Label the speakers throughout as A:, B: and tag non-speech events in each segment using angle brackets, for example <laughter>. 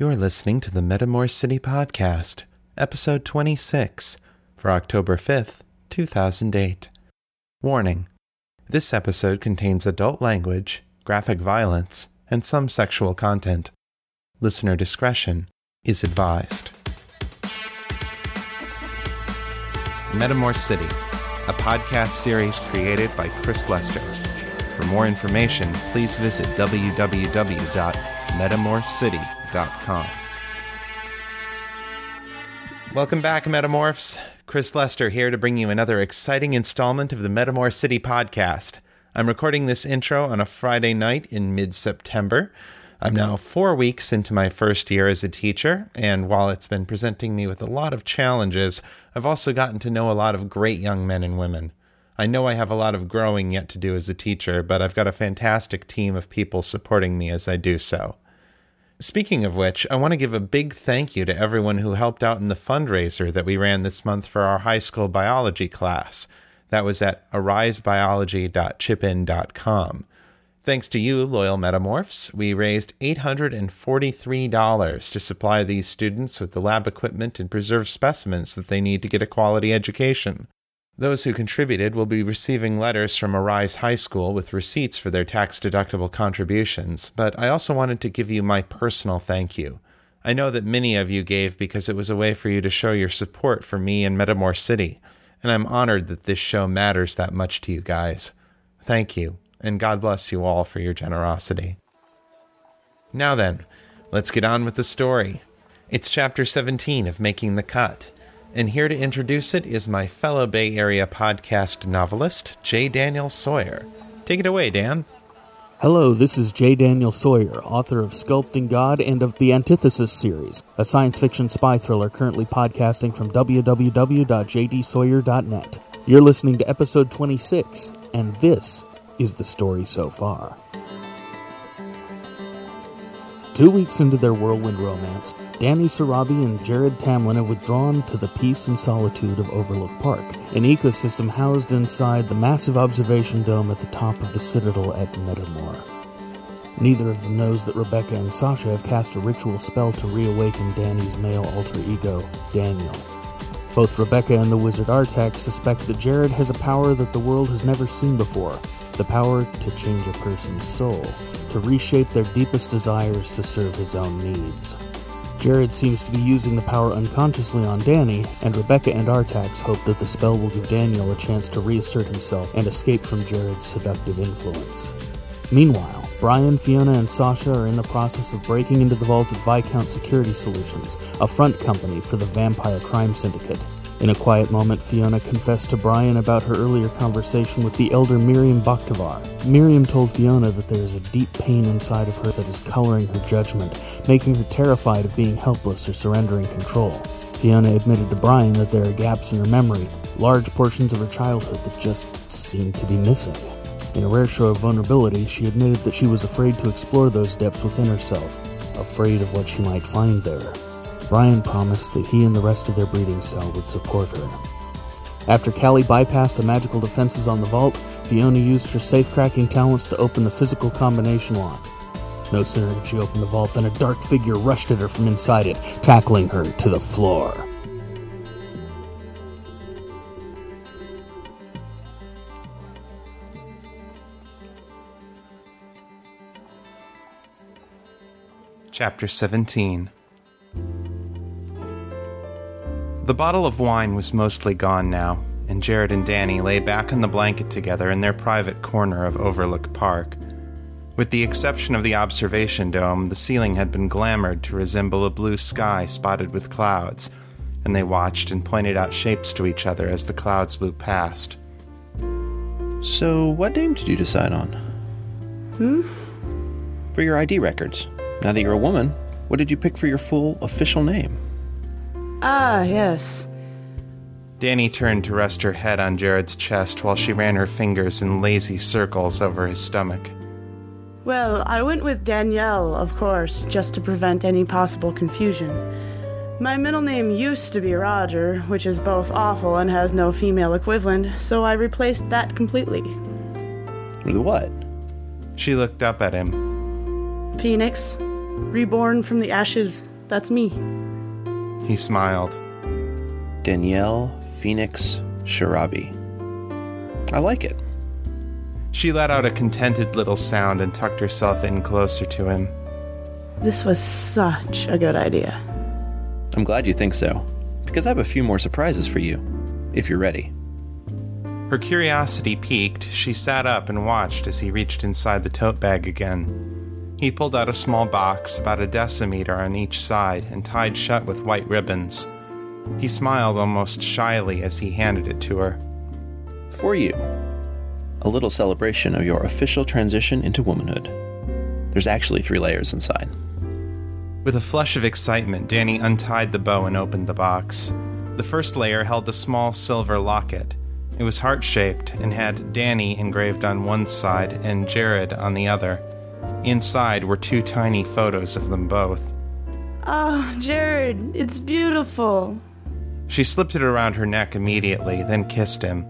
A: You're listening to the Metamor City Podcast, episode 26, for October 5th, 2008. Warning This episode contains adult language, graphic violence, and some sexual content. Listener discretion is advised. Metamor City, a podcast series created by Chris Lester. For more information, please visit www.metamorcity.com. Welcome back, Metamorphs. Chris Lester here to bring you another exciting installment of the Metamor City podcast. I'm recording this intro on a Friday night in mid September. I'm now four weeks into my first year as a teacher, and while it's been presenting me with a lot of challenges, I've also gotten to know a lot of great young men and women. I know I have a lot of growing yet to do as a teacher, but I've got a fantastic team of people supporting me as I do so. Speaking of which, I want to give a big thank you to everyone who helped out in the fundraiser that we ran this month for our high school biology class. That was at arisebiology.chipin.com. Thanks to you, loyal metamorphs, we raised $843 to supply these students with the lab equipment and preserve specimens that they need to get a quality education. Those who contributed will be receiving letters from Arise High School with receipts for their tax deductible contributions, but I also wanted to give you my personal thank you. I know that many of you gave because it was a way for you to show your support for me and Metamor City, and I'm honored that this show matters that much to you guys. Thank you, and God bless you all for your generosity. Now then, let's get on with the story. It's chapter 17 of Making the Cut and here to introduce it is my fellow Bay Area podcast novelist, J. Daniel Sawyer. Take it away, Dan.
B: Hello, this is J. Daniel Sawyer, author of Sculpting God and of the Antithesis series, a science fiction spy thriller currently podcasting from www.jdsawyer.net. You're listening to episode 26, and this is the story so far. Two weeks into their whirlwind romance, Danni Sharabi and Jared Tamlin have withdrawn to the peace and solitude of Overlook Park, an ecosystem housed inside the massive observation dome at the top of the citadel at Metamor. Neither of them knows that Rebecca and Sasha have cast a ritual spell to reawaken Danni's male alter ego, Daniel. Both Rebecca and the wizard Artax suspect that Jared has a power that the world has never seen before the power to change a person's soul, to reshape their deepest desires to serve his own needs. Jared seems to be using the power unconsciously on Danni, and Rebecca and Artax hope that the spell will give Daniel a chance to reassert himself and escape from Jared's seductive influence. Meanwhile, Brian, Fiona, and Sasha are in the process of breaking into the vault of Viscount Security Solutions, a front company for the Vampire Crime Syndicate. In a quiet moment, Fiona confessed to Brian about her earlier conversation with the elder Miriam Bakhtavar. Miriam told Fiona that there is a deep pain inside of her that is coloring her judgment, making her terrified of being helpless or surrendering control. Fiona admitted to Brian that there are gaps in her memory, large portions of her childhood that just seem to be missing. In a rare show of vulnerability, she admitted that she was afraid to explore those depths within herself, afraid of what she might find there. Brian promised that he and the rest of their breeding cell would support her. After Callie bypassed the magical defenses on the vault, Fiona used her safe-cracking talents to open the physical combination lock. No sooner had she opened the vault than a dark figure rushed at her from inside it, tackling her to the floor.
A: Chapter 17 The bottle of wine was mostly gone now, and Jared and Danni lay back on the blanket together in their private corner of Overlook Park. With the exception of the observation dome, the ceiling had been glamored to resemble a blue sky spotted with clouds, and they watched and pointed out shapes to each other as the clouds blew past.
C: So, what name did you decide on?
D: Hmm?
C: For your ID records. Now that you're a woman, what did you pick for your full official name?
D: Ah, yes.
A: Danni turned to rest her head on Jared's chest while she ran her fingers in lazy circles over his stomach.
D: Well, I went with Danielle, of course, just to prevent any possible confusion. My middle name used to be Roger, which is both awful and has no female equivalent, so I replaced that completely.
C: With what?
A: She looked up at him.
D: Phoenix, reborn from the ashes. that's me.
A: He smiled.
C: Danielle Phoenix Sharabi. I like it.
A: She let out a contented little sound and tucked herself in closer to him.
D: This was such a good idea.
C: I'm glad you think so, because I have a few more surprises for you, if you're ready.
A: Her curiosity piqued, she sat up and watched as he reached inside the tote bag again. He pulled out a small box, about a decimeter on each side, and tied shut with white ribbons. He smiled almost shyly as he handed it to her.
C: For you, a little celebration of your official transition into womanhood. There's actually three layers inside.
A: With a flush of excitement, Danni untied the bow and opened the box. The first layer held a small silver locket. It was heart shaped and had Danni engraved on one side and Jared on the other. Inside were two tiny photos of them both.
D: Oh, Jared, it's beautiful.
A: She slipped it around her neck immediately, then kissed him.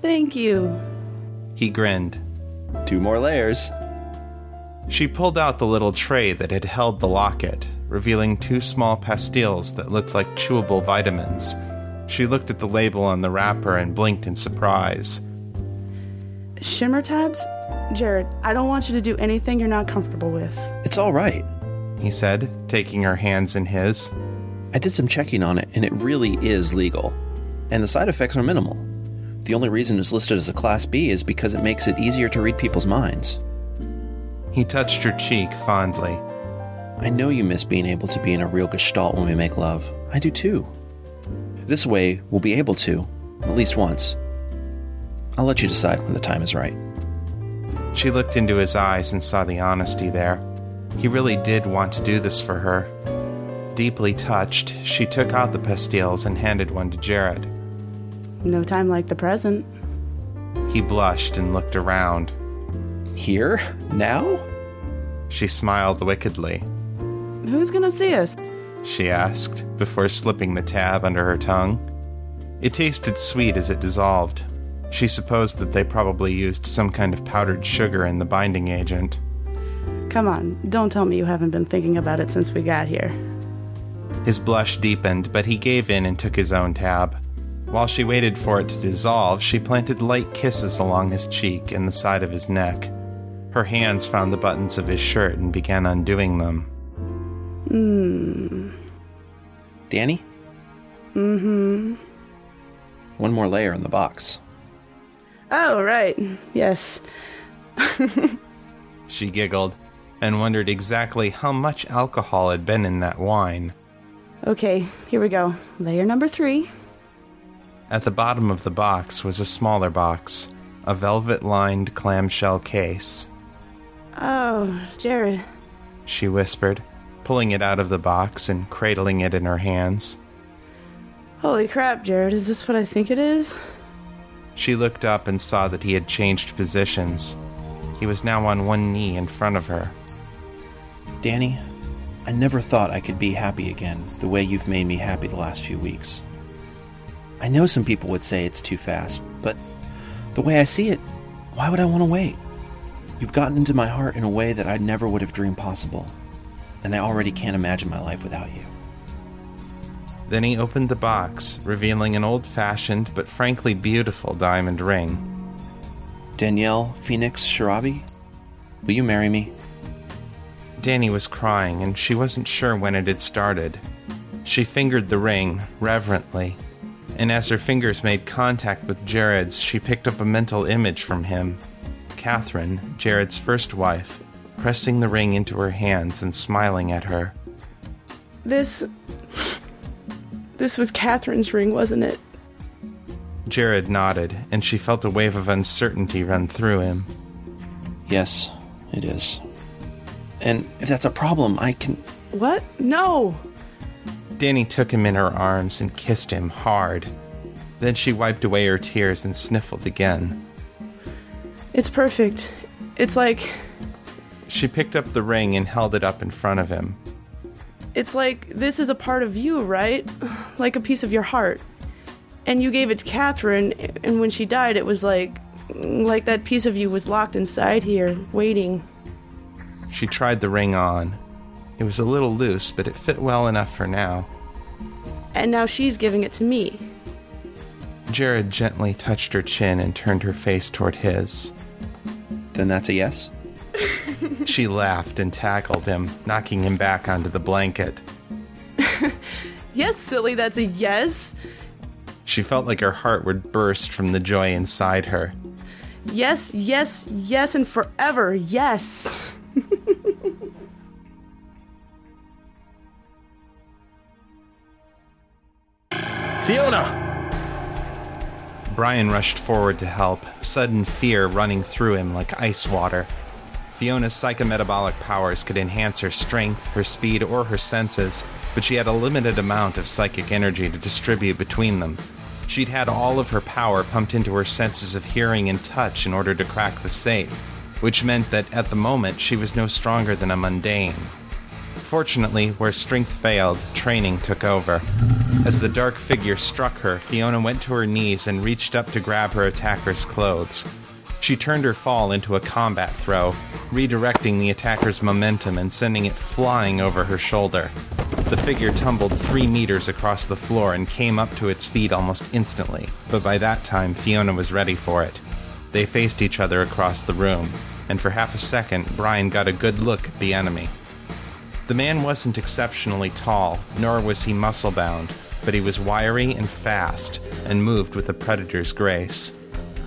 D: Thank you.
A: He grinned.
C: Two more layers.
A: She pulled out the little tray that had held the locket, revealing two small pastilles that looked like chewable vitamins. She looked at the label on the wrapper and blinked in surprise.
D: Shimmer tabs? Jared, I don't want you to do anything you're not comfortable with.
C: It's all right.
A: He said, taking her hands in his.
C: I did some checking on it, and it really is legal. And the side effects are minimal. The only reason it's listed as a Class B is because it makes it easier to read people's minds.
A: He touched her cheek fondly.
C: I know you miss being able to be in a real gestalt when we make love. I do too. This way, we'll be able to, at least once. I'll let you decide when the time is right.
A: She looked into his eyes and saw the honesty there. He really did want to do this for her. Deeply touched, she took out the pastilles and handed one to Jared.
D: No time like the present.
A: He blushed and looked around.
C: Here? Now?
A: She smiled wickedly.
D: Who's gonna see us?
A: She asked, before slipping the tab under her tongue. It tasted sweet as it dissolved. She supposed that they probably used some kind of powdered sugar in the binding agent.
D: Come on, don't tell me you haven't been thinking about it since we got here.
A: His blush deepened, but he gave in and took his own tab. While she waited for it to dissolve, she planted light kisses along his cheek and the side of his neck. Her hands found the buttons of his shirt and began undoing them.
D: Hmm.
C: Danni?
D: Mm hmm.
C: One more layer in the box.
D: Oh, right. Yes. <laughs>
A: She giggled and wondered exactly how much alcohol had been in that wine.
D: Okay, here we go. Layer number three.
A: At the bottom of the box was a smaller box, a velvet lined clamshell case.
D: Oh, Jared.
A: She whispered, pulling it out of the box and cradling it in her hands.
D: Holy crap, Jared. Is this what I think it is?
A: She looked up and saw that he had changed positions. He was now on one knee in front of her.
C: Danni, I never thought I could be happy again the way you've made me happy the last few weeks. I know some people would say it's too fast, but the way I see it, why would I want to wait? You've gotten into my heart in a way that I never would have dreamed possible, and I already can't imagine my life without you.
A: Then he opened the box, revealing an old fashioned but frankly beautiful diamond ring.
C: Danielle Phoenix Sharabi, will you marry me?
A: Danni was crying, and she wasn't sure when it had started. She fingered the ring reverently, and as her fingers made contact with Jared's, she picked up a mental image from him Catherine, Jared's first wife, pressing the ring into her hands and smiling at her.
D: This. This was Catherine's ring, wasn't it?
A: Jared nodded, and she felt a wave of uncertainty run through him.
C: Yes, it is. And if that's a problem, I can.
D: What? No!
A: Danni took him in her arms and kissed him hard. Then she wiped away her tears and sniffled again.
D: It's perfect. It's like.
A: She picked up the ring and held it up in front of him.
D: It's like this is a part of you, right? <sighs> Like a piece of your heart. And you gave it to Catherine, and when she died, it was like. like that piece of you was locked inside here, waiting.
A: She tried the ring on. It was a little loose, but it fit well enough for now.
D: And now she's giving it to me.
A: Jared gently touched her chin and turned her face toward his.
C: Then that's a yes? <laughs>
A: She laughed and tackled him, knocking him back onto the blanket. <laughs>
D: Yes, silly, that's a yes.
A: She felt like her heart would burst from the joy inside her.
D: Yes, yes, yes, and forever, yes. <laughs>
A: Fiona! Brian rushed forward to help, sudden fear running through him like ice water. Fiona's psychometabolic powers could enhance her strength, her speed, or her senses, but she had a limited amount of psychic energy to distribute between them. She'd had all of her power pumped into her senses of hearing and touch in order to crack the safe, which meant that at the moment she was no stronger than a mundane. Fortunately, where strength failed, training took over. As the dark figure struck her, Fiona went to her knees and reached up to grab her attacker's clothes. She turned her fall into a combat throw, redirecting the attacker's momentum and sending it flying over her shoulder. The figure tumbled three meters across the floor and came up to its feet almost instantly, but by that time Fiona was ready for it. They faced each other across the room, and for half a second, Brian got a good look at the enemy. The man wasn't exceptionally tall, nor was he muscle bound, but he was wiry and fast, and moved with a predator's grace.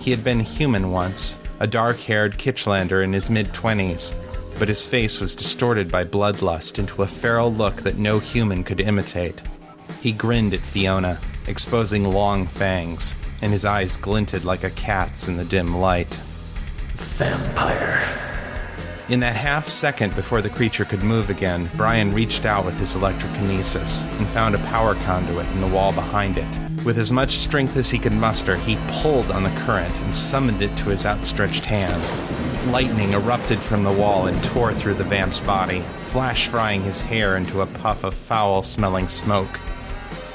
A: He had been human once, a dark haired Kitchlander in his mid 20s, but his face was distorted by bloodlust into a feral look that no human could imitate. He grinned at Fiona, exposing long fangs, and his eyes glinted like a cat's in the dim light.
E: Vampire.
A: In that half second before the creature could move again, Brian reached out with his electrokinesis and found a power conduit in the wall behind it. With as much strength as he could muster, he pulled on the current and summoned it to his outstretched hand. Lightning erupted from the wall and tore through the vamp's body, flash frying his hair into a puff of foul smelling smoke.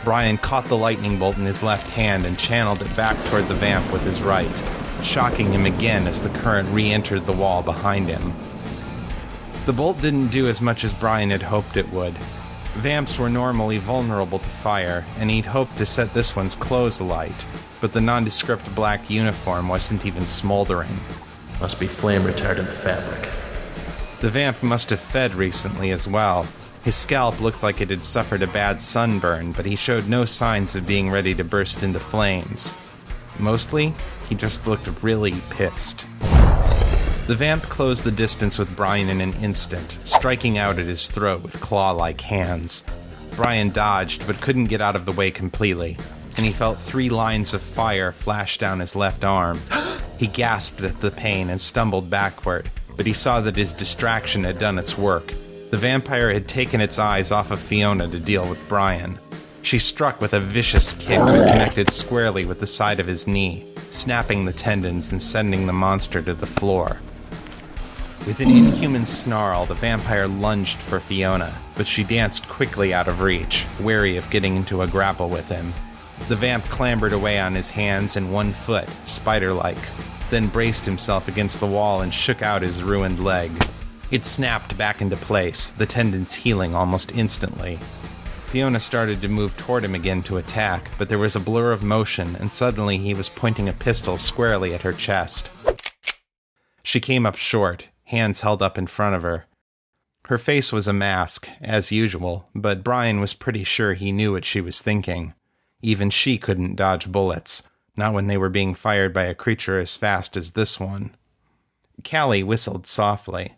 A: Brian caught the lightning bolt in his left hand and channeled it back toward the vamp with his right, shocking him again as the current re entered the wall behind him. The bolt didn't do as much as Brian had hoped it would. Vamps were normally vulnerable to fire, and he'd hoped to set this one's clothes alight, but the nondescript black uniform wasn't even smoldering.
E: Must be flame retardant fabric.
A: The vamp must have fed recently as well. His scalp looked like it had suffered a bad sunburn, but he showed no signs of being ready to burst into flames. Mostly, he just looked really pissed. The vamp closed the distance with Brian in an instant, striking out at his throat with claw like hands. Brian dodged, but couldn't get out of the way completely, and he felt three lines of fire flash down his left arm. He gasped at the pain and stumbled backward, but he saw that his distraction had done its work. The vampire had taken its eyes off of Fiona to deal with Brian. She struck with a vicious kick that connected squarely with the side of his knee, snapping the tendons and sending the monster to the floor. With an inhuman snarl, the vampire lunged for Fiona, but she danced quickly out of reach, wary of getting into a grapple with him. The vamp clambered away on his hands and one foot, spider like, then braced himself against the wall and shook out his ruined leg. It snapped back into place, the tendons healing almost instantly. Fiona started to move toward him again to attack, but there was a blur of motion, and suddenly he was pointing a pistol squarely at her chest. She came up short, hands held up in front of her. Her face was a mask, as usual, but Brian was pretty sure he knew what she was thinking. Even she couldn't dodge bullets, not when they were being fired by a creature as fast as this one. Callie whistled softly.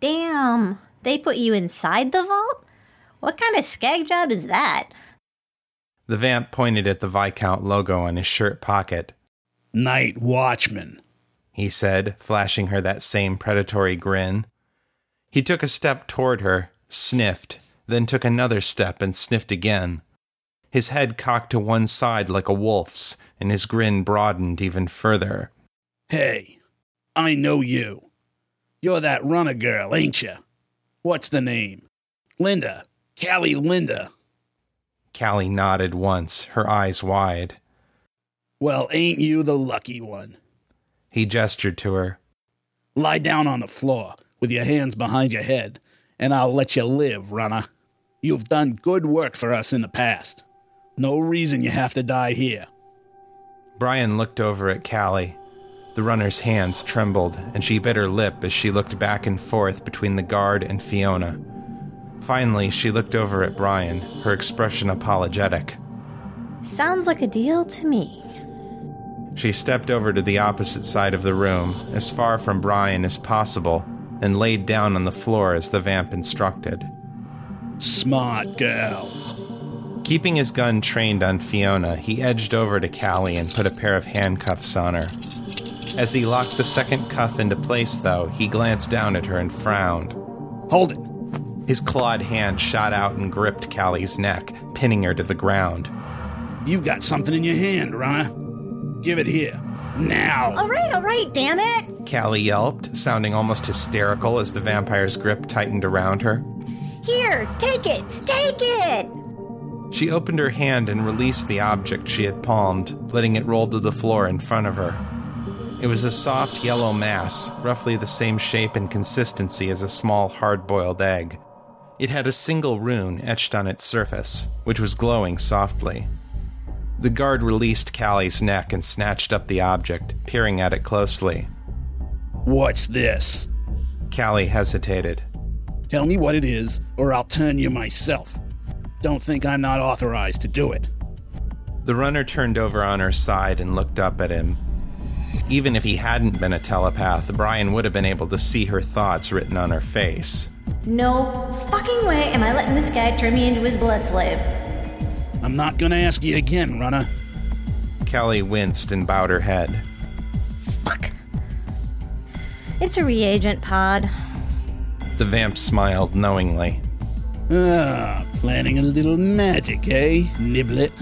F: Damn, they put you inside the vault? What kind of skag job is that?
A: The vamp pointed at the Viscount logo on his shirt pocket.
G: Night Watchman.
A: He said, flashing her that same predatory grin. He took a step toward her, sniffed, then took another step and sniffed again. His head cocked to one side like a wolf's, and his grin broadened even further.
G: Hey, I know you. You're that runner girl, ain't you? What's the name? Linder. Callie Linder.
A: Callie nodded once, her eyes wide.
G: Well, ain't you the lucky one?
A: He gestured to her.
G: Lie down on the floor. with your hands behind your head, and I'll let you live, runner. You've done good work for us in the past. No reason you have to die here.
A: Brian looked over at Callie. The runner's hands trembled, and she bit her lip as she looked back and forth between the guard and Fiona. Finally, she looked over at Brian, her expression apologetic.
F: Sounds like a deal to me.
A: She stepped over to the opposite side of the room, as far from Brian as possible, and laid down on the floor as the vamp instructed.
G: Smart girl.
A: Keeping his gun trained on Fiona, he edged over to Callie and put a pair of handcuffs on her. As he locked the second cuff into place, though, he glanced down at her and frowned.
G: Hold it.
A: His clawed hand shot out and gripped Callie's neck, pinning her to the ground.
G: You've got something in your hand, runner. Give it here. Now.
F: All right, all right, damn it.
A: Callie yelped, sounding almost hysterical as the vampire's grip tightened around her.
F: Here, take it, take it.
A: She opened her hand and released the object she had palmed, letting it roll to the floor in front of her. It was a soft yellow mass, roughly the same shape and consistency as a small hard boiled egg. It had a single rune etched on its surface, which was glowing softly. The guard released Callie's neck and snatched up the object, peering at it closely.
G: What's this?
A: Callie hesitated.
G: Tell me what it is, or I'll turn you myself. Don't think I'm not authorized to do it.
A: The runner turned over on her side and looked up at him. Even if he hadn't been a telepath, Brian would have been able to see her thoughts written on her face.
F: No fucking way am I letting this guy turn me into his blood slave.
G: I'm not gonna ask you again, runner.
A: Callie winced and bowed her head.
F: Fuck. It's a reagent pod.
A: The vamp smiled knowingly.
G: Ah, planning a little magic, eh, Niblet?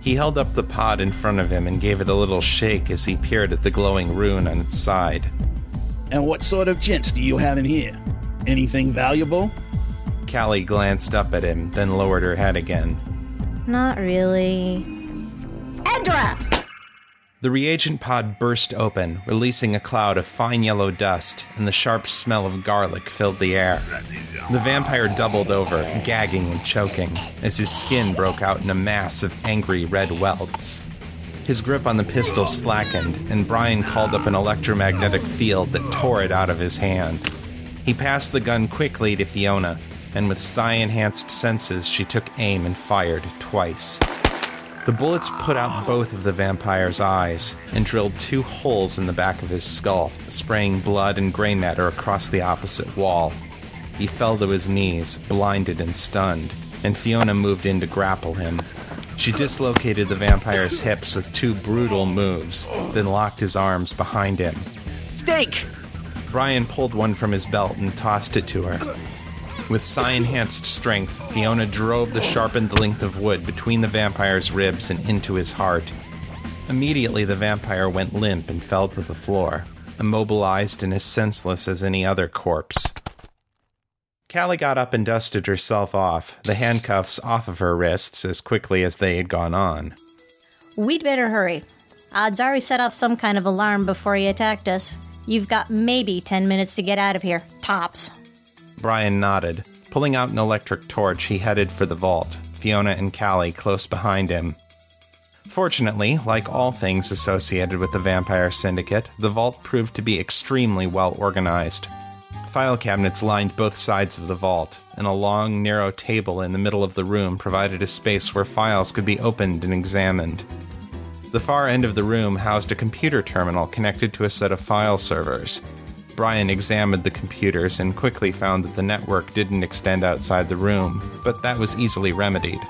A: He held up the pod in front of him and gave it a little shake as he peered at the glowing rune on its side.
G: And what sort of gents do you have in here? Anything valuable?
A: Callie glanced up at him, then lowered her head again.
F: Not really. Edra!
A: The reagent pod burst open, releasing a cloud of fine yellow dust, and the sharp smell of garlic filled the air. The vampire doubled over, gagging and choking, as his skin broke out in a mass of angry red welts. His grip on the pistol slackened, and Brian called up an electromagnetic field that tore it out of his hand. He passed the gun quickly to Fiona, and with psi enhanced senses, she took aim and fired twice. The bullets put out both of the vampire's eyes and drilled two holes in the back of his skull, spraying blood and gray matter across the opposite wall. He fell to his knees, blinded and stunned, and Fiona moved in to grapple him. She dislocated the vampire's hips with two brutal moves, then locked his arms behind him.
G: Stake!
A: Brian pulled one from his belt and tossed it to her. With psi enhanced strength, Fiona drove the sharpened length of wood between the vampire's ribs and into his heart. Immediately, the vampire went limp and fell to the floor, immobilized and as senseless as any other corpse. Callie got up and dusted herself off, the handcuffs off of her wrists as quickly as they had gone on.
F: We'd better hurry. Are he set off some kind of alarm before he attacked us. You've got maybe 10 minutes to get out of here. Tops.
A: Brian nodded. Pulling out an electric torch, he headed for the vault, Fiona and Callie close behind him. Fortunately, like all things associated with the Vampire Syndicate, the vault proved to be extremely well organized. File cabinets lined both sides of the vault, and a long, narrow table in the middle of the room provided a space where files could be opened and examined. The far end of the room housed a computer terminal connected to a set of file servers. Brian examined the computers and quickly found that the network didn't extend outside the room, but that was easily remedied.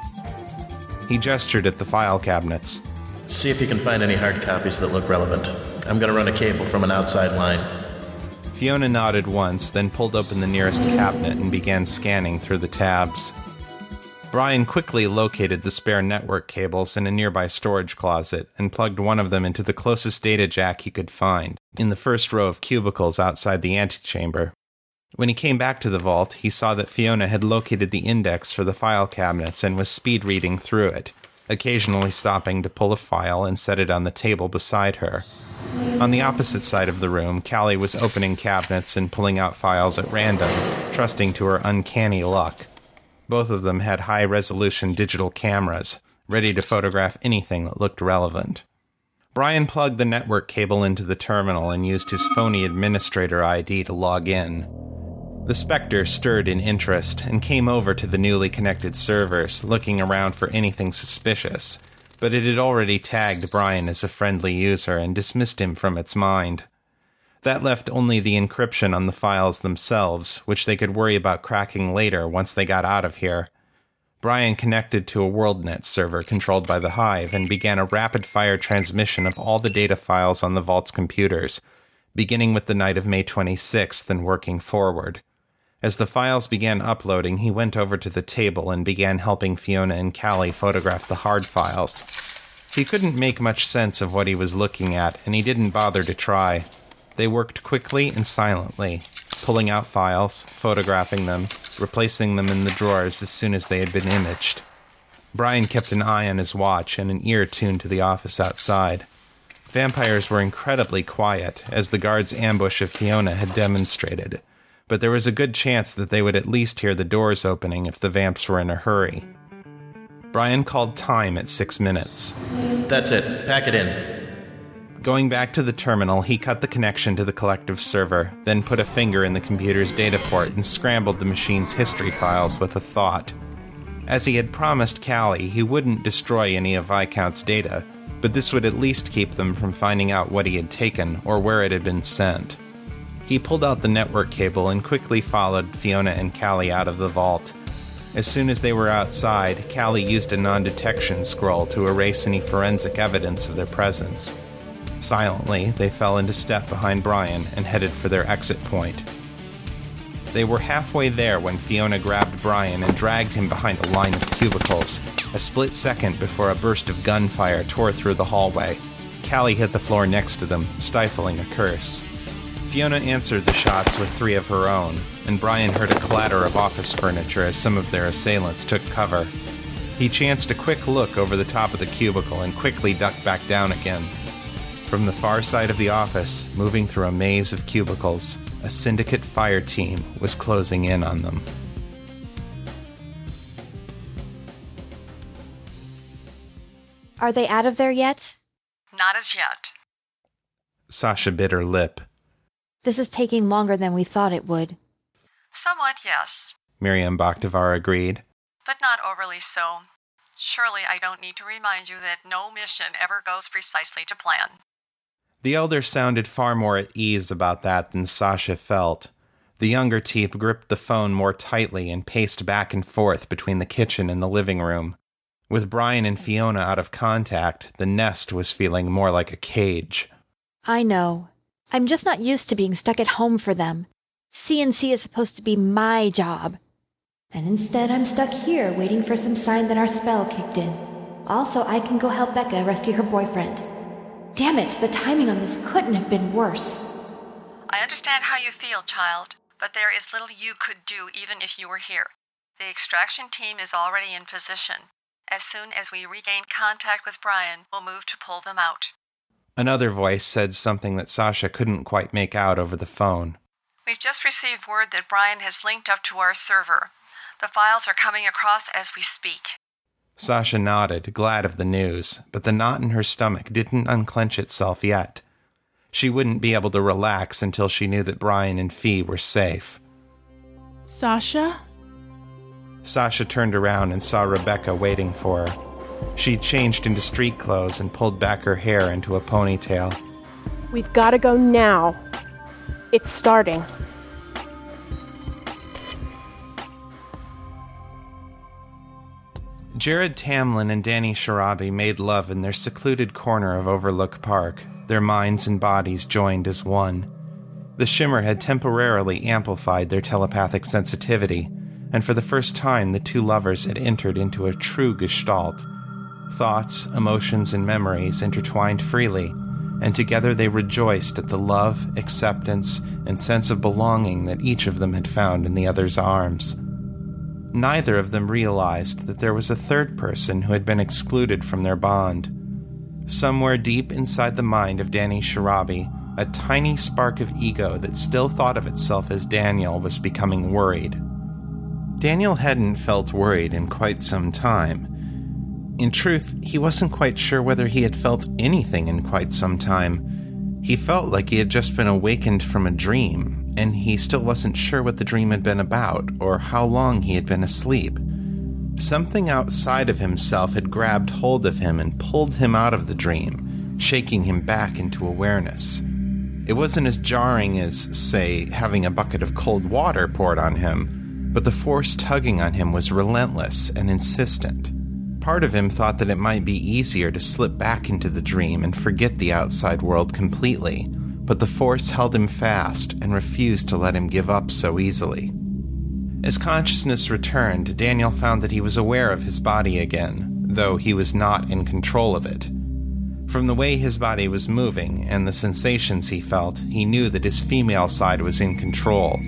A: He gestured at the file cabinets.
E: See if you can find any hard copies that look relevant. I'm gonna run a cable from an outside line.
A: Fiona nodded once, then pulled open the nearest cabinet and began scanning through the tabs. Brian quickly located the spare network cables in a nearby storage closet and plugged one of them into the closest data jack he could find, in the first row of cubicles outside the antechamber. When he came back to the vault, he saw that Fiona had located the index for the file cabinets and was speed reading through it, occasionally stopping to pull a file and set it on the table beside her. On the opposite side of the room, Callie was opening cabinets and pulling out files at random, trusting to her uncanny luck. Both of them had high resolution digital cameras, ready to photograph anything that looked relevant. Brian plugged the network cable into the terminal and used his phony administrator ID to log in. The Spectre stirred in interest and came over to the newly connected servers, looking around for anything suspicious, but it had already tagged Brian as a friendly user and dismissed him from its mind. That left only the encryption on the files themselves, which they could worry about cracking later once they got out of here. Brian connected to a WorldNet server controlled by the Hive and began a rapid fire transmission of all the data files on the Vault's computers, beginning with the night of May 26th and working forward. As the files began uploading, he went over to the table and began helping Fiona and Callie photograph the hard files. He couldn't make much sense of what he was looking at, and he didn't bother to try. They worked quickly and silently, pulling out files, photographing them, replacing them in the drawers as soon as they had been imaged. Brian kept an eye on his watch and an ear tuned to the office outside. Vampires were incredibly quiet, as the guard's ambush of Fiona had demonstrated but there was a good chance that they would at least hear the doors opening if the vamps were in a hurry. Brian called time at six minutes.
E: That's it. Pack it in.
A: Going back to the terminal, he cut the connection to the collective server, then put a finger in the computer's data port and scrambled the machine's history files with a thought. As he had promised Callie, he wouldn't destroy any of Viscount's data, but this would at least keep them from finding out what he had taken or where it had been sent. He pulled out the network cable and quickly followed Fiona and Callie out of the vault. As soon as they were outside, Callie used a non detection scroll to erase any forensic evidence of their presence. Silently, they fell into step behind Brian and headed for their exit point. They were halfway there when Fiona grabbed Brian and dragged him behind a line of cubicles, a split second before a burst of gunfire tore through the hallway. Callie hit the floor next to them, stifling a curse. Fiona answered the shots with three of her own, and Brian heard a clatter of office furniture as some of their assailants took cover. He chanced a quick look over the top of the cubicle and quickly ducked back down again. From the far side of the office, moving through a maze of cubicles, a syndicate fire team was closing in on them.
H: Are they out of there yet?
I: Not as yet.
A: Sasha bit her lip.
H: This is taking longer than we thought it would.
I: Somewhat, yes.
A: Miriam Bakhtavar agreed.
I: But not overly so. Surely I don't need to remind you that no mission ever goes precisely to plan.
A: The elder sounded far more at ease about that than Sasha felt. The younger Teep gripped the phone more tightly and paced back and forth between the kitchen and the living room. With Brian and Fiona out of contact, the nest was feeling more like a cage.
H: I know. I'm just not used to being stuck at home for them. CNC is supposed to be my job. And instead, I'm stuck here waiting for some sign that our spell kicked in. Also, I can go help Becca rescue her boyfriend. Damn it, the timing on this couldn't have been worse.
I: I understand how you feel, child, but there is little you could do even if you were here. The extraction team is already in position. As soon as we regain contact with Brian, we'll move to pull them out.
A: Another voice said something that Sasha couldn't quite make out over the phone.
I: We've just received word that Brian has linked up to our server. The files are coming across as we speak.
A: Sasha nodded, glad of the news, but the knot in her stomach didn't unclench itself yet. She wouldn't be able to relax until she knew that Brian and Fee were safe.
J: Sasha?
A: Sasha turned around and saw Rebecca waiting for her. She'd changed into street clothes and pulled back her hair into a ponytail.
J: We've got to go now. It's starting.
A: Jared Tamlin and Danni Sharabi made love in their secluded corner of Overlook Park, their minds and bodies joined as one. The shimmer had temporarily amplified their telepathic sensitivity, and for the first time the two lovers had entered into a true gestalt. Thoughts, emotions, and memories intertwined freely, and together they rejoiced at the love, acceptance, and sense of belonging that each of them had found in the other's arms. Neither of them realized that there was a third person who had been excluded from their bond. Somewhere deep inside the mind of Danni Sharabi, a tiny spark of ego that still thought of itself as Daniel was becoming worried. Daniel hadn't felt worried in quite some time. In truth, he wasn't quite sure whether he had felt anything in quite some time. He felt like he had just been awakened from a dream, and he still wasn't sure what the dream had been about or how long he had been asleep. Something outside of himself had grabbed hold of him and pulled him out of the dream, shaking him back into awareness. It wasn't as jarring as, say, having a bucket of cold water poured on him, but the force tugging on him was relentless and insistent. Part of him thought that it might be easier to slip back into the dream and forget the outside world completely, but the force held him fast and refused to let him give up so easily. As consciousness returned, Daniel found that he was aware of his body again, though he was not in control of it. From the way his body was moving and the sensations he felt, he knew that his female side was in control,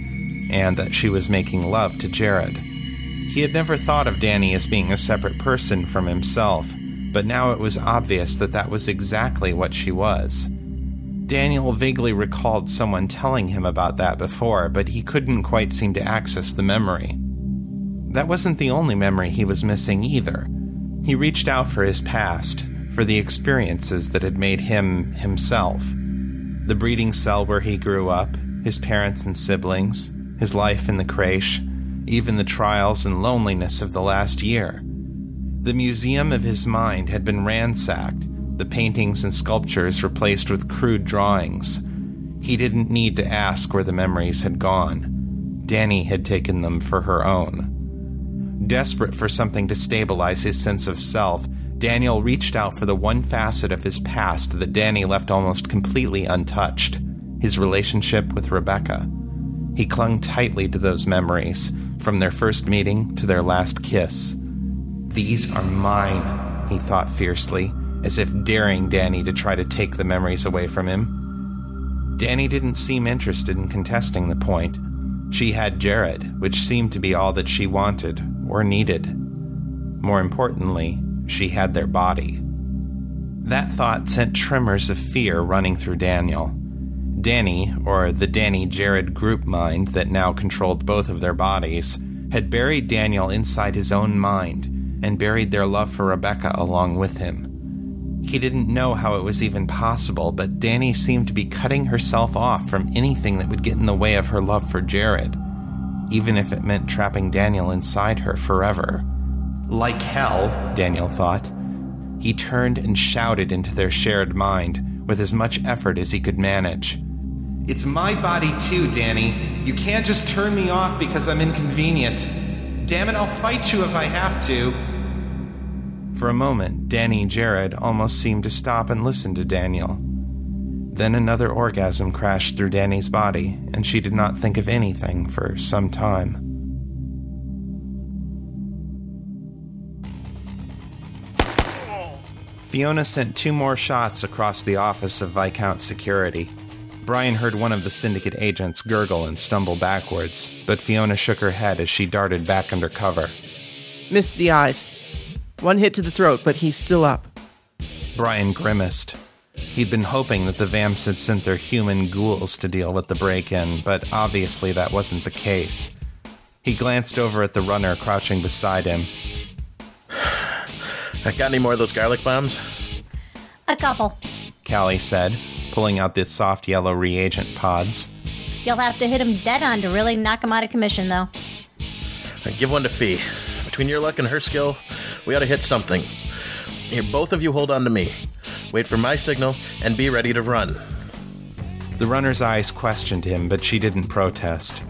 A: and that she was making love to Jared. He had never thought of Danni as being a separate person from himself, but now it was obvious that that was exactly what she was. Daniel vaguely recalled someone telling him about that before, but he couldn't quite seem to access the memory. That wasn't the only memory he was missing either. He reached out for his past, for the experiences that had made him himself. The breeding cell where he grew up, his parents and siblings, his life in the creche, even the trials and loneliness of the last year. The museum of his mind had been ransacked, the paintings and sculptures replaced with crude drawings. He didn't need to ask where the memories had gone. Danni had taken them for her own. Desperate for something to stabilize his sense of self, Daniel reached out for the one facet of his past that Danni left almost completely untouched his relationship with Rebecca. He clung tightly to those memories, from their first meeting to their last kiss. These are mine, he thought fiercely, as if daring Danni to try to take the memories away from him. Danni didn't seem interested in contesting the point. She had Jared, which seemed to be all that she wanted or needed. More importantly, she had their body. That thought sent tremors of fear running through Daniel. Danni, or the Danni Jared group mind that now controlled both of their bodies, had buried Daniel inside his own mind and buried their love for Rebecca along with him. He didn't know how it was even possible, but Danni seemed to be cutting herself off from anything that would get in the way of her love for Jared, even if it meant trapping Daniel inside her forever. Like hell, Daniel thought. He turned and shouted into their shared mind with as much effort as he could manage. It's my body too, Danni. You can't just turn me off because I'm inconvenient. Damn it, I'll fight you if I have to. For a moment, Danni and Jared almost seemed to stop and listen to Daniel. Then another orgasm crashed through Danni's body, and she did not think of anything for some time. Fiona sent two more shots across the office of Viscount Security. Brian heard one of the syndicate agents gurgle and stumble backwards, but Fiona shook her head as she darted back under cover.
K: Missed the eyes. One hit to the throat, but he's still up.
A: Brian grimaced. He'd been hoping that the Vamps had sent their human ghouls to deal with the break in, but obviously that wasn't the case. He glanced over at the runner crouching beside him. <sighs>
E: I got any more of those garlic bombs?
F: A couple.
A: Callie said, pulling out the soft yellow reagent pods.
F: You'll have to hit him dead on to really knock him out of commission, though.
E: Give one to Fee. Between your luck and her skill, we ought to hit something. Here, both of you hold on to me. Wait for my signal and be ready to run.
A: The runner's eyes questioned him, but she didn't protest.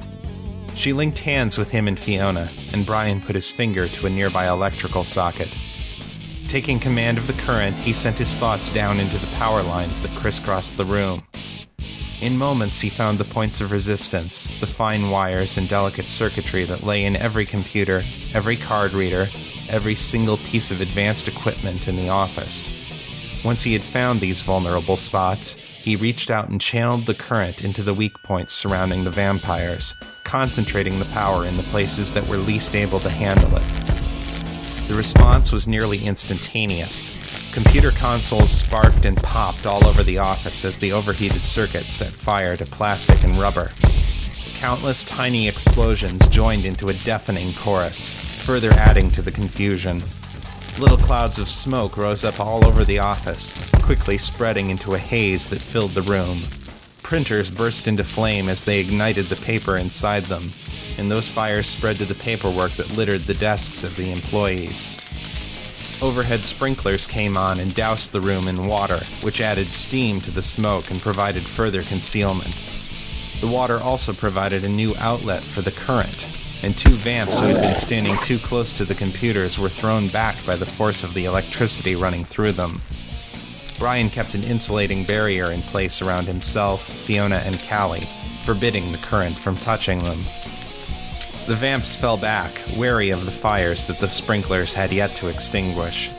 A: She linked hands with him and Fiona, and Brian put his finger to a nearby electrical socket. Taking command of the current, he sent his thoughts down into the power lines that crisscrossed the room. In moments, he found the points of resistance, the fine wires and delicate circuitry that lay in every computer, every card reader, every single piece of advanced equipment in the office. Once he had found these vulnerable spots, he reached out and channeled the current into the weak points surrounding the vampires, concentrating the power in the places that were least able to handle it. The response was nearly instantaneous. Computer consoles sparked and popped all over the office as the overheated circuit set fire to plastic and rubber. Countless tiny explosions joined into a deafening chorus, further adding to the confusion. Little clouds of smoke rose up all over the office, quickly spreading into a haze that filled the room. Printers burst into flame as they ignited the paper inside them, and those fires spread to the paperwork that littered the desks of the employees. Overhead sprinklers came on and doused the room in water, which added steam to the smoke and provided further concealment. The water also provided a new outlet for the current, and two vamps who had been standing too close to the computers were thrown back by the force of the electricity running through them. Brian kept an insulating barrier in place around himself, Fiona, and Callie, forbidding the current from touching them. The vamps fell back, wary of the fires that the sprinklers had yet to extinguish.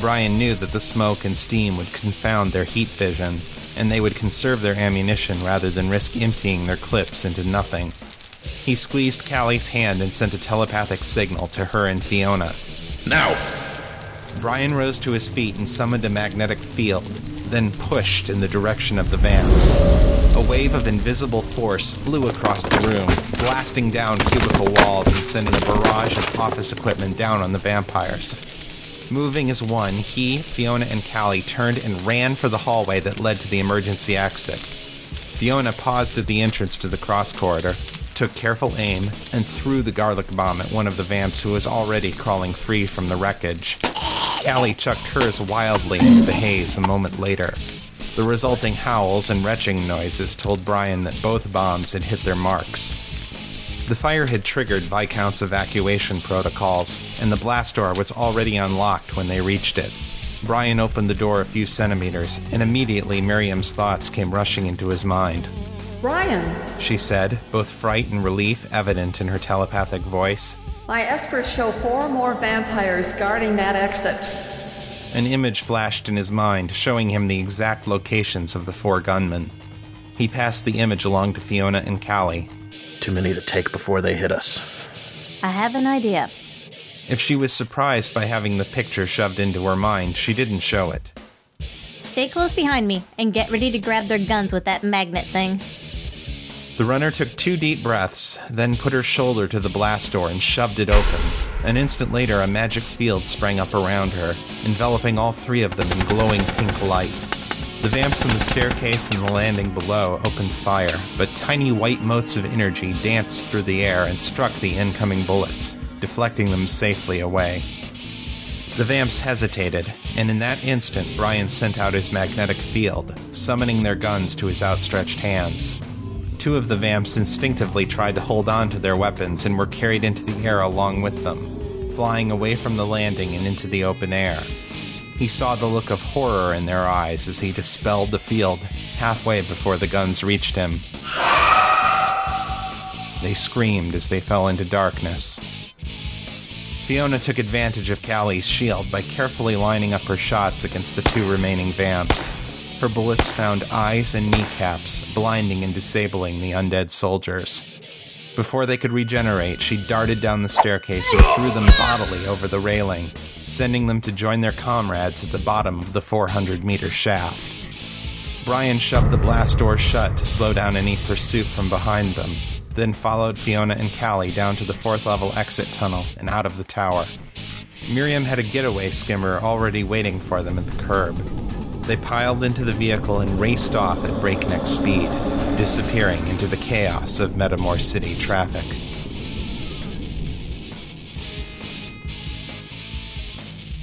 A: Brian knew that the smoke and steam would confound their heat vision, and they would conserve their ammunition rather than risk emptying their clips into nothing. He squeezed Callie's hand and sent a telepathic signal to her and Fiona.
E: Now!
A: Brian rose to his feet and summoned a magnetic field, then pushed in the direction of the vamps. A wave of invisible force flew across the room, blasting down cubicle walls and sending a barrage of office equipment down on the vampires. Moving as one, he, Fiona, and Callie turned and ran for the hallway that led to the emergency exit. Fiona paused at the entrance to the cross corridor, took careful aim, and threw the garlic bomb at one of the vamps who was already crawling free from the wreckage. Callie chucked hers wildly into the haze a moment later. The resulting howls and retching noises told Brian that both bombs had hit their marks. The fire had triggered Viscount's evacuation protocols, and the blast door was already unlocked when they reached it. Brian opened the door a few centimeters, and immediately Miriam's thoughts came rushing into his mind.
I: Brian,
A: She said, both fright and relief evident in her telepathic voice.
I: My espers show four more vampires guarding that exit.
A: An image flashed in his mind, showing him the exact locations of the four gunmen. He passed the image along to Fiona and Callie.
E: Too many to take before they hit us.
F: I have an idea.
A: If she was surprised by having the picture shoved into her mind, she didn't show it.
F: Stay close behind me and get ready to grab their guns with that magnet thing.
A: The runner took two deep breaths, then put her shoulder to the blast door and shoved it open. An instant later, a magic field sprang up around her, enveloping all three of them in glowing pink light. The vamps on the staircase and the landing below opened fire, but tiny white motes of energy danced through the air and struck the incoming bullets, deflecting them safely away. The vamps hesitated, and in that instant, Brian sent out his magnetic field, summoning their guns to his outstretched hands. Two of the vamps instinctively tried to hold on to their weapons and were carried into the air along with them, flying away from the landing and into the open air. He saw the look of horror in their eyes as he dispelled the field halfway before the guns reached him. They screamed as they fell into darkness. Fiona took advantage of Callie's shield by carefully lining up her shots against the two remaining vamps. Her bullets found eyes and kneecaps, blinding and disabling the undead soldiers. Before they could regenerate, she darted down the staircase and threw them bodily over the railing, sending them to join their comrades at the bottom of the 400 meter shaft. Brian shoved the blast door shut to slow down any pursuit from behind them, then followed Fiona and Callie down to the fourth level exit tunnel and out of the tower. Miriam had a getaway skimmer already waiting for them at the curb. They piled into the vehicle and raced off at breakneck speed, disappearing into the chaos of Metamor City traffic.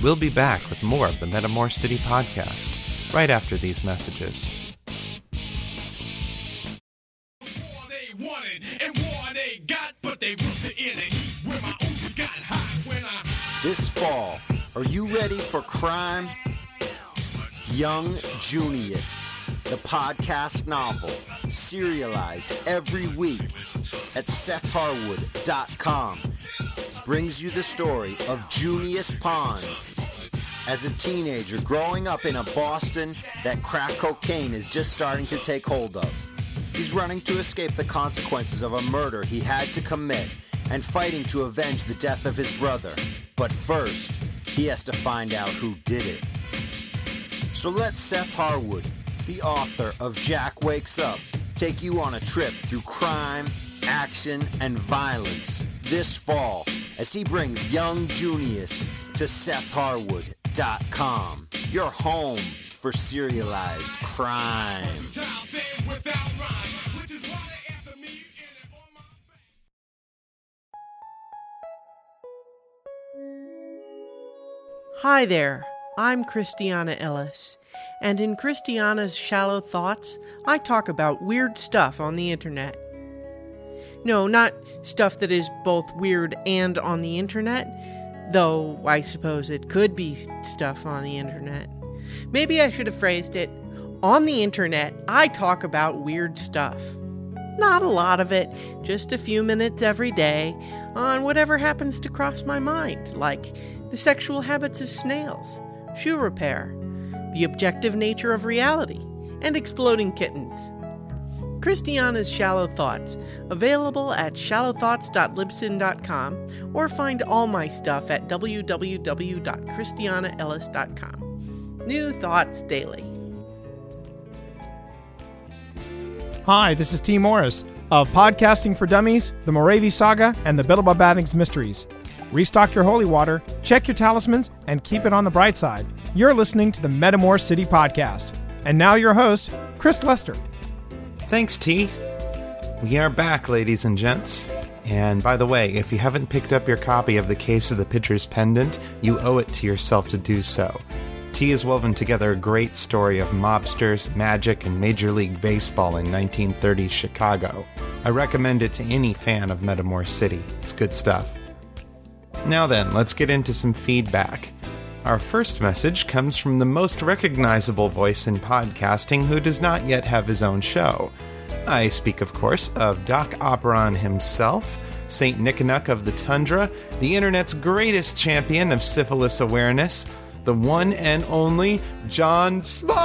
A: We'll be back with more of the Metamor City podcast right after these messages.
L: they wanted and war they got, but they wrote the inner heat where my Uzi got hot when I
M: This fall, are you ready for crime? Young Junius, the podcast novel, serialized every week at SethHarwood.com, brings you the story of Junius Ponds. As a teenager growing up in a Boston that crack cocaine is just starting to take hold of. He's running to escape the consequences of a murder he had to commit and fighting to avenge the death of his brother. But first, he has to find out who did it. So let Seth Harwood, the author of Jack Wakes Up, take you on a trip through crime, action, and violence this fall as he brings young Junius to SethHarwood.com, your home for serialized crime.
K: Hi there, I'm Christiana Ellis, and in Christiana's Shallow Thoughts, I talk about weird stuff on the internet. No, not stuff that is both weird and on the internet, though I suppose it could be stuff on the internet. Maybe I should have phrased it on the internet, I talk about weird stuff. Not a lot of it, just a few minutes every day on whatever happens to cross my mind, like the sexual habits of snails, shoe repair, the objective nature of reality, and exploding kittens. Christiana's Shallow Thoughts, available at shallowthoughts.libsyn.com or find all my stuff at www.christianaellis.com. New thoughts daily.
N: Hi, this is Tee Morris of Podcasting for Dummies, The Morevi Saga, and the Billibub Baddings Mysteries. Restock your holy water, check your talismans, and keep it on the bright side. You're listening to the Metamor City Podcast. And now your host, Chris Lester.
A: Thanks, T. We are back, ladies and gents. And by the way, if you haven't picked up your copy of The Case of the Pitcher's Pendant, you owe it to yourself to do so. T has woven together a great story of mobsters, magic, and Major League Baseball in 1930s Chicago. I recommend it to any fan of Metamor City. It's good stuff. Now then, let's get into some feedback. Our first message comes from the most recognizable voice in podcasting who does not yet have his own show. I speak, of course, of Doc Operon himself, St. Nicanuk of the Tundra, the internet's greatest champion of syphilis awareness, the one and only John Smar!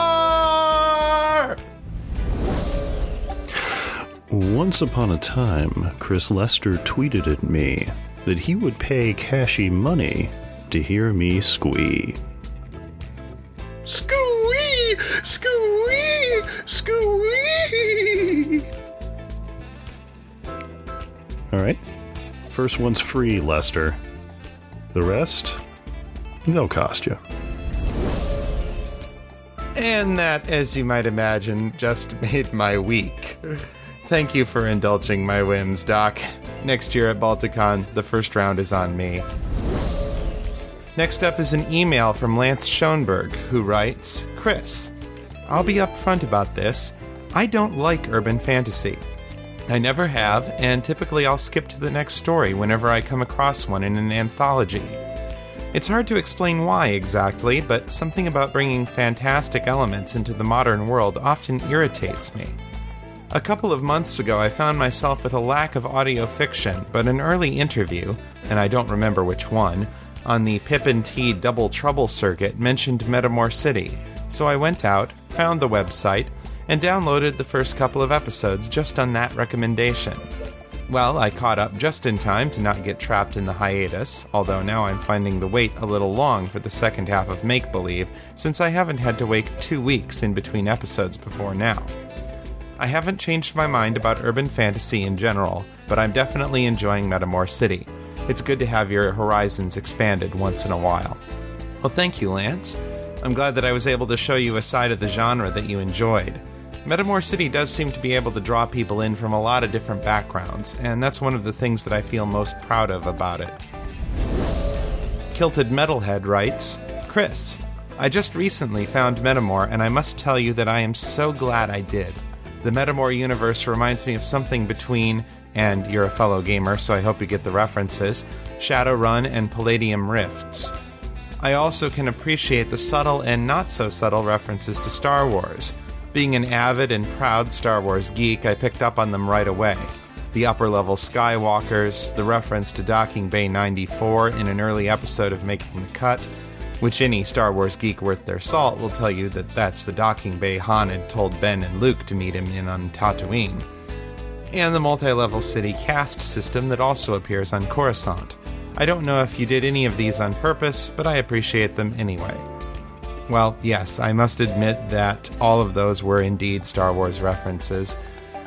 O: Once upon a time, Chris Lester tweeted at me that he would pay Cashy money to hear me squee.
L: Squee! Squee! Squee!
O: All right. First one's free, Lester. The rest, they'll cost you.
A: And that, as you might imagine, just <laughs> made my week. <laughs> Thank you for indulging my whims, Doc. Next year at Balticon, the first round is on me. Next up is an email from Lance Schoenberg, who writes Chris, I'll be upfront about this. I don't like urban fantasy. I never have, and typically I'll skip to the next story whenever I come across one in an anthology. It's hard to explain why exactly, but something about bringing fantastic elements into the modern world often irritates me. A couple of months ago, I found myself with a lack of audio fiction, but an early interview, and I don't remember which one, on the Pippin T Double Trouble circuit mentioned Metamor City, so I went out, found the website, and downloaded the first couple of episodes just on that recommendation. Well, I caught up just in time to not get trapped in the hiatus, although now I'm finding the wait a little long for the second half of Make Believe, since I haven't had to wait two weeks in between episodes before now. I haven't changed my mind about urban fantasy in general, but I'm definitely enjoying Metamor City. It's good to have your horizons expanded once in a while. Well, thank you, Lance. I'm glad that I was able to show you a side of the genre that you enjoyed. Metamor City does seem to be able to draw people in from a lot of different backgrounds, and that's one of the things that I feel most proud of about it. Kilted Metalhead writes Chris, I just recently found Metamor, and I must tell you that I am so glad I did. The Metamor universe reminds me of something between, and you're a fellow gamer, so I hope you get the references, Shadowrun and Palladium Rifts. I also can appreciate the subtle and not so subtle references to Star Wars. Being an avid and proud Star Wars geek, I picked up on them right away. The upper level Skywalkers, the reference to Docking Bay 94 in an early episode of Making the Cut, which any Star Wars geek worth their salt will tell you that that's the docking bay Han had told Ben and Luke to meet him in on Tatooine. And the multi level city caste system that also appears on Coruscant. I don't know if you did any of these on purpose, but I appreciate them anyway. Well, yes, I must admit that all of those were indeed Star Wars references.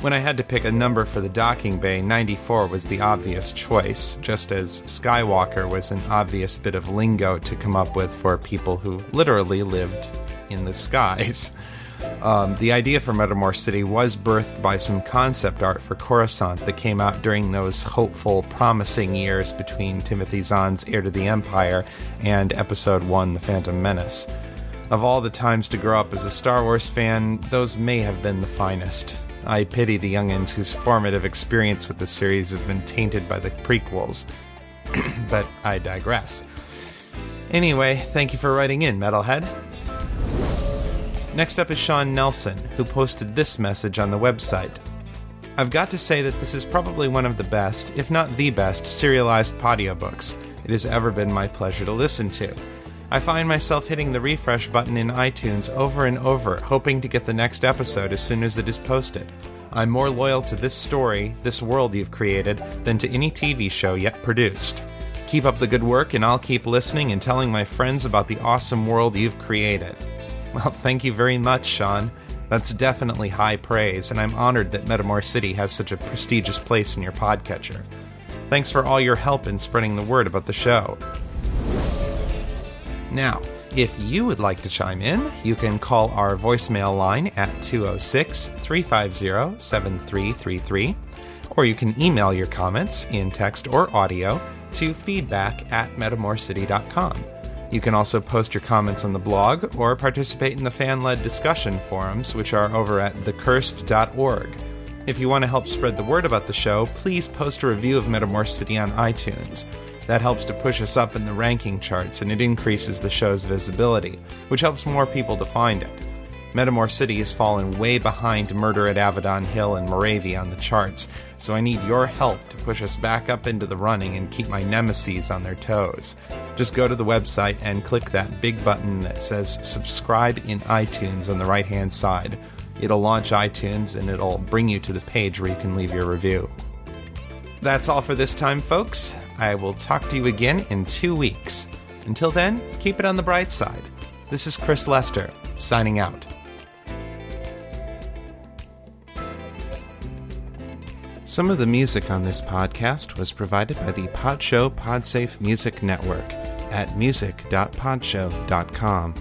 A: When I had to pick a number for the docking bay, 94 was the obvious choice, just as Skywalker was an obvious bit of lingo to come up with for people who literally lived in the skies. <laughs> Um, the idea for Metamor City was birthed by some concept art for Coruscant that came out during those hopeful, promising years between Timothy Zahn's Heir to the Empire and Episode 1 The Phantom Menace. Of all the times to grow up as a Star Wars fan, those may have been the finest. I pity the youngins whose formative experience with the series has been tainted by the prequels. <clears throat> but I digress. Anyway, thank you for writing in, Metalhead. Next up is Sean Nelson, who posted this message on the website. I've got to say that this is probably one of the best, if not the best, serialized audiobooks it has ever been my pleasure to listen to. I find myself hitting the refresh button in iTunes over and over, hoping to get the next episode as soon as it is posted. I'm more loyal to this story, this world you've created, than to any TV show yet produced. Keep up the good work, and I'll keep listening and telling my friends about the awesome world you've created. Well, thank you very much, Sean. That's definitely high praise, and I'm honored that Metamor City has such a prestigious place in your podcatcher. Thanks for all your help in spreading the word about the show. Now, if you would like to chime in, you can call our voicemail line at 206 350 7333, or you can email your comments in text or audio to feedback at metamorcity.com. You can also post your comments on the blog or participate in the fan led discussion forums, which are over at thecursed.org. If you want to help spread the word about the show, please post a review of Metamor City on iTunes. That helps to push us up in the ranking charts and it increases the show's visibility, which helps more people to find it. Metamor City has fallen way behind Murder at Avedon Hill and Morevi on the charts, so I need your help to push us back up into the running and keep my nemesis on their toes. Just go to the website and click that big button that says subscribe in iTunes on the right hand side. It'll launch iTunes and it'll bring you to the page where you can leave your review. That's all for this time, folks. I will talk to you again in two weeks. Until then, keep it on the bright side. This is Chris Lester, signing out. Some of the music on this podcast was provided by the Podshow Podsafe Music Network at music.podshow.com.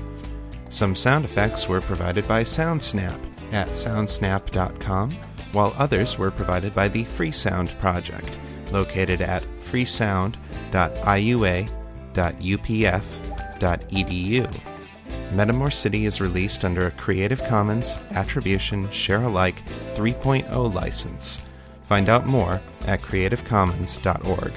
A: Some sound effects were provided by SoundSnap at soundsnap.com, while others were provided by the Freesound Project, located at freesound.iua.upf.edu. Metamor City is released under a Creative Commons Attribution Share Alike 3.0 license. Find out more at creativecommons.org.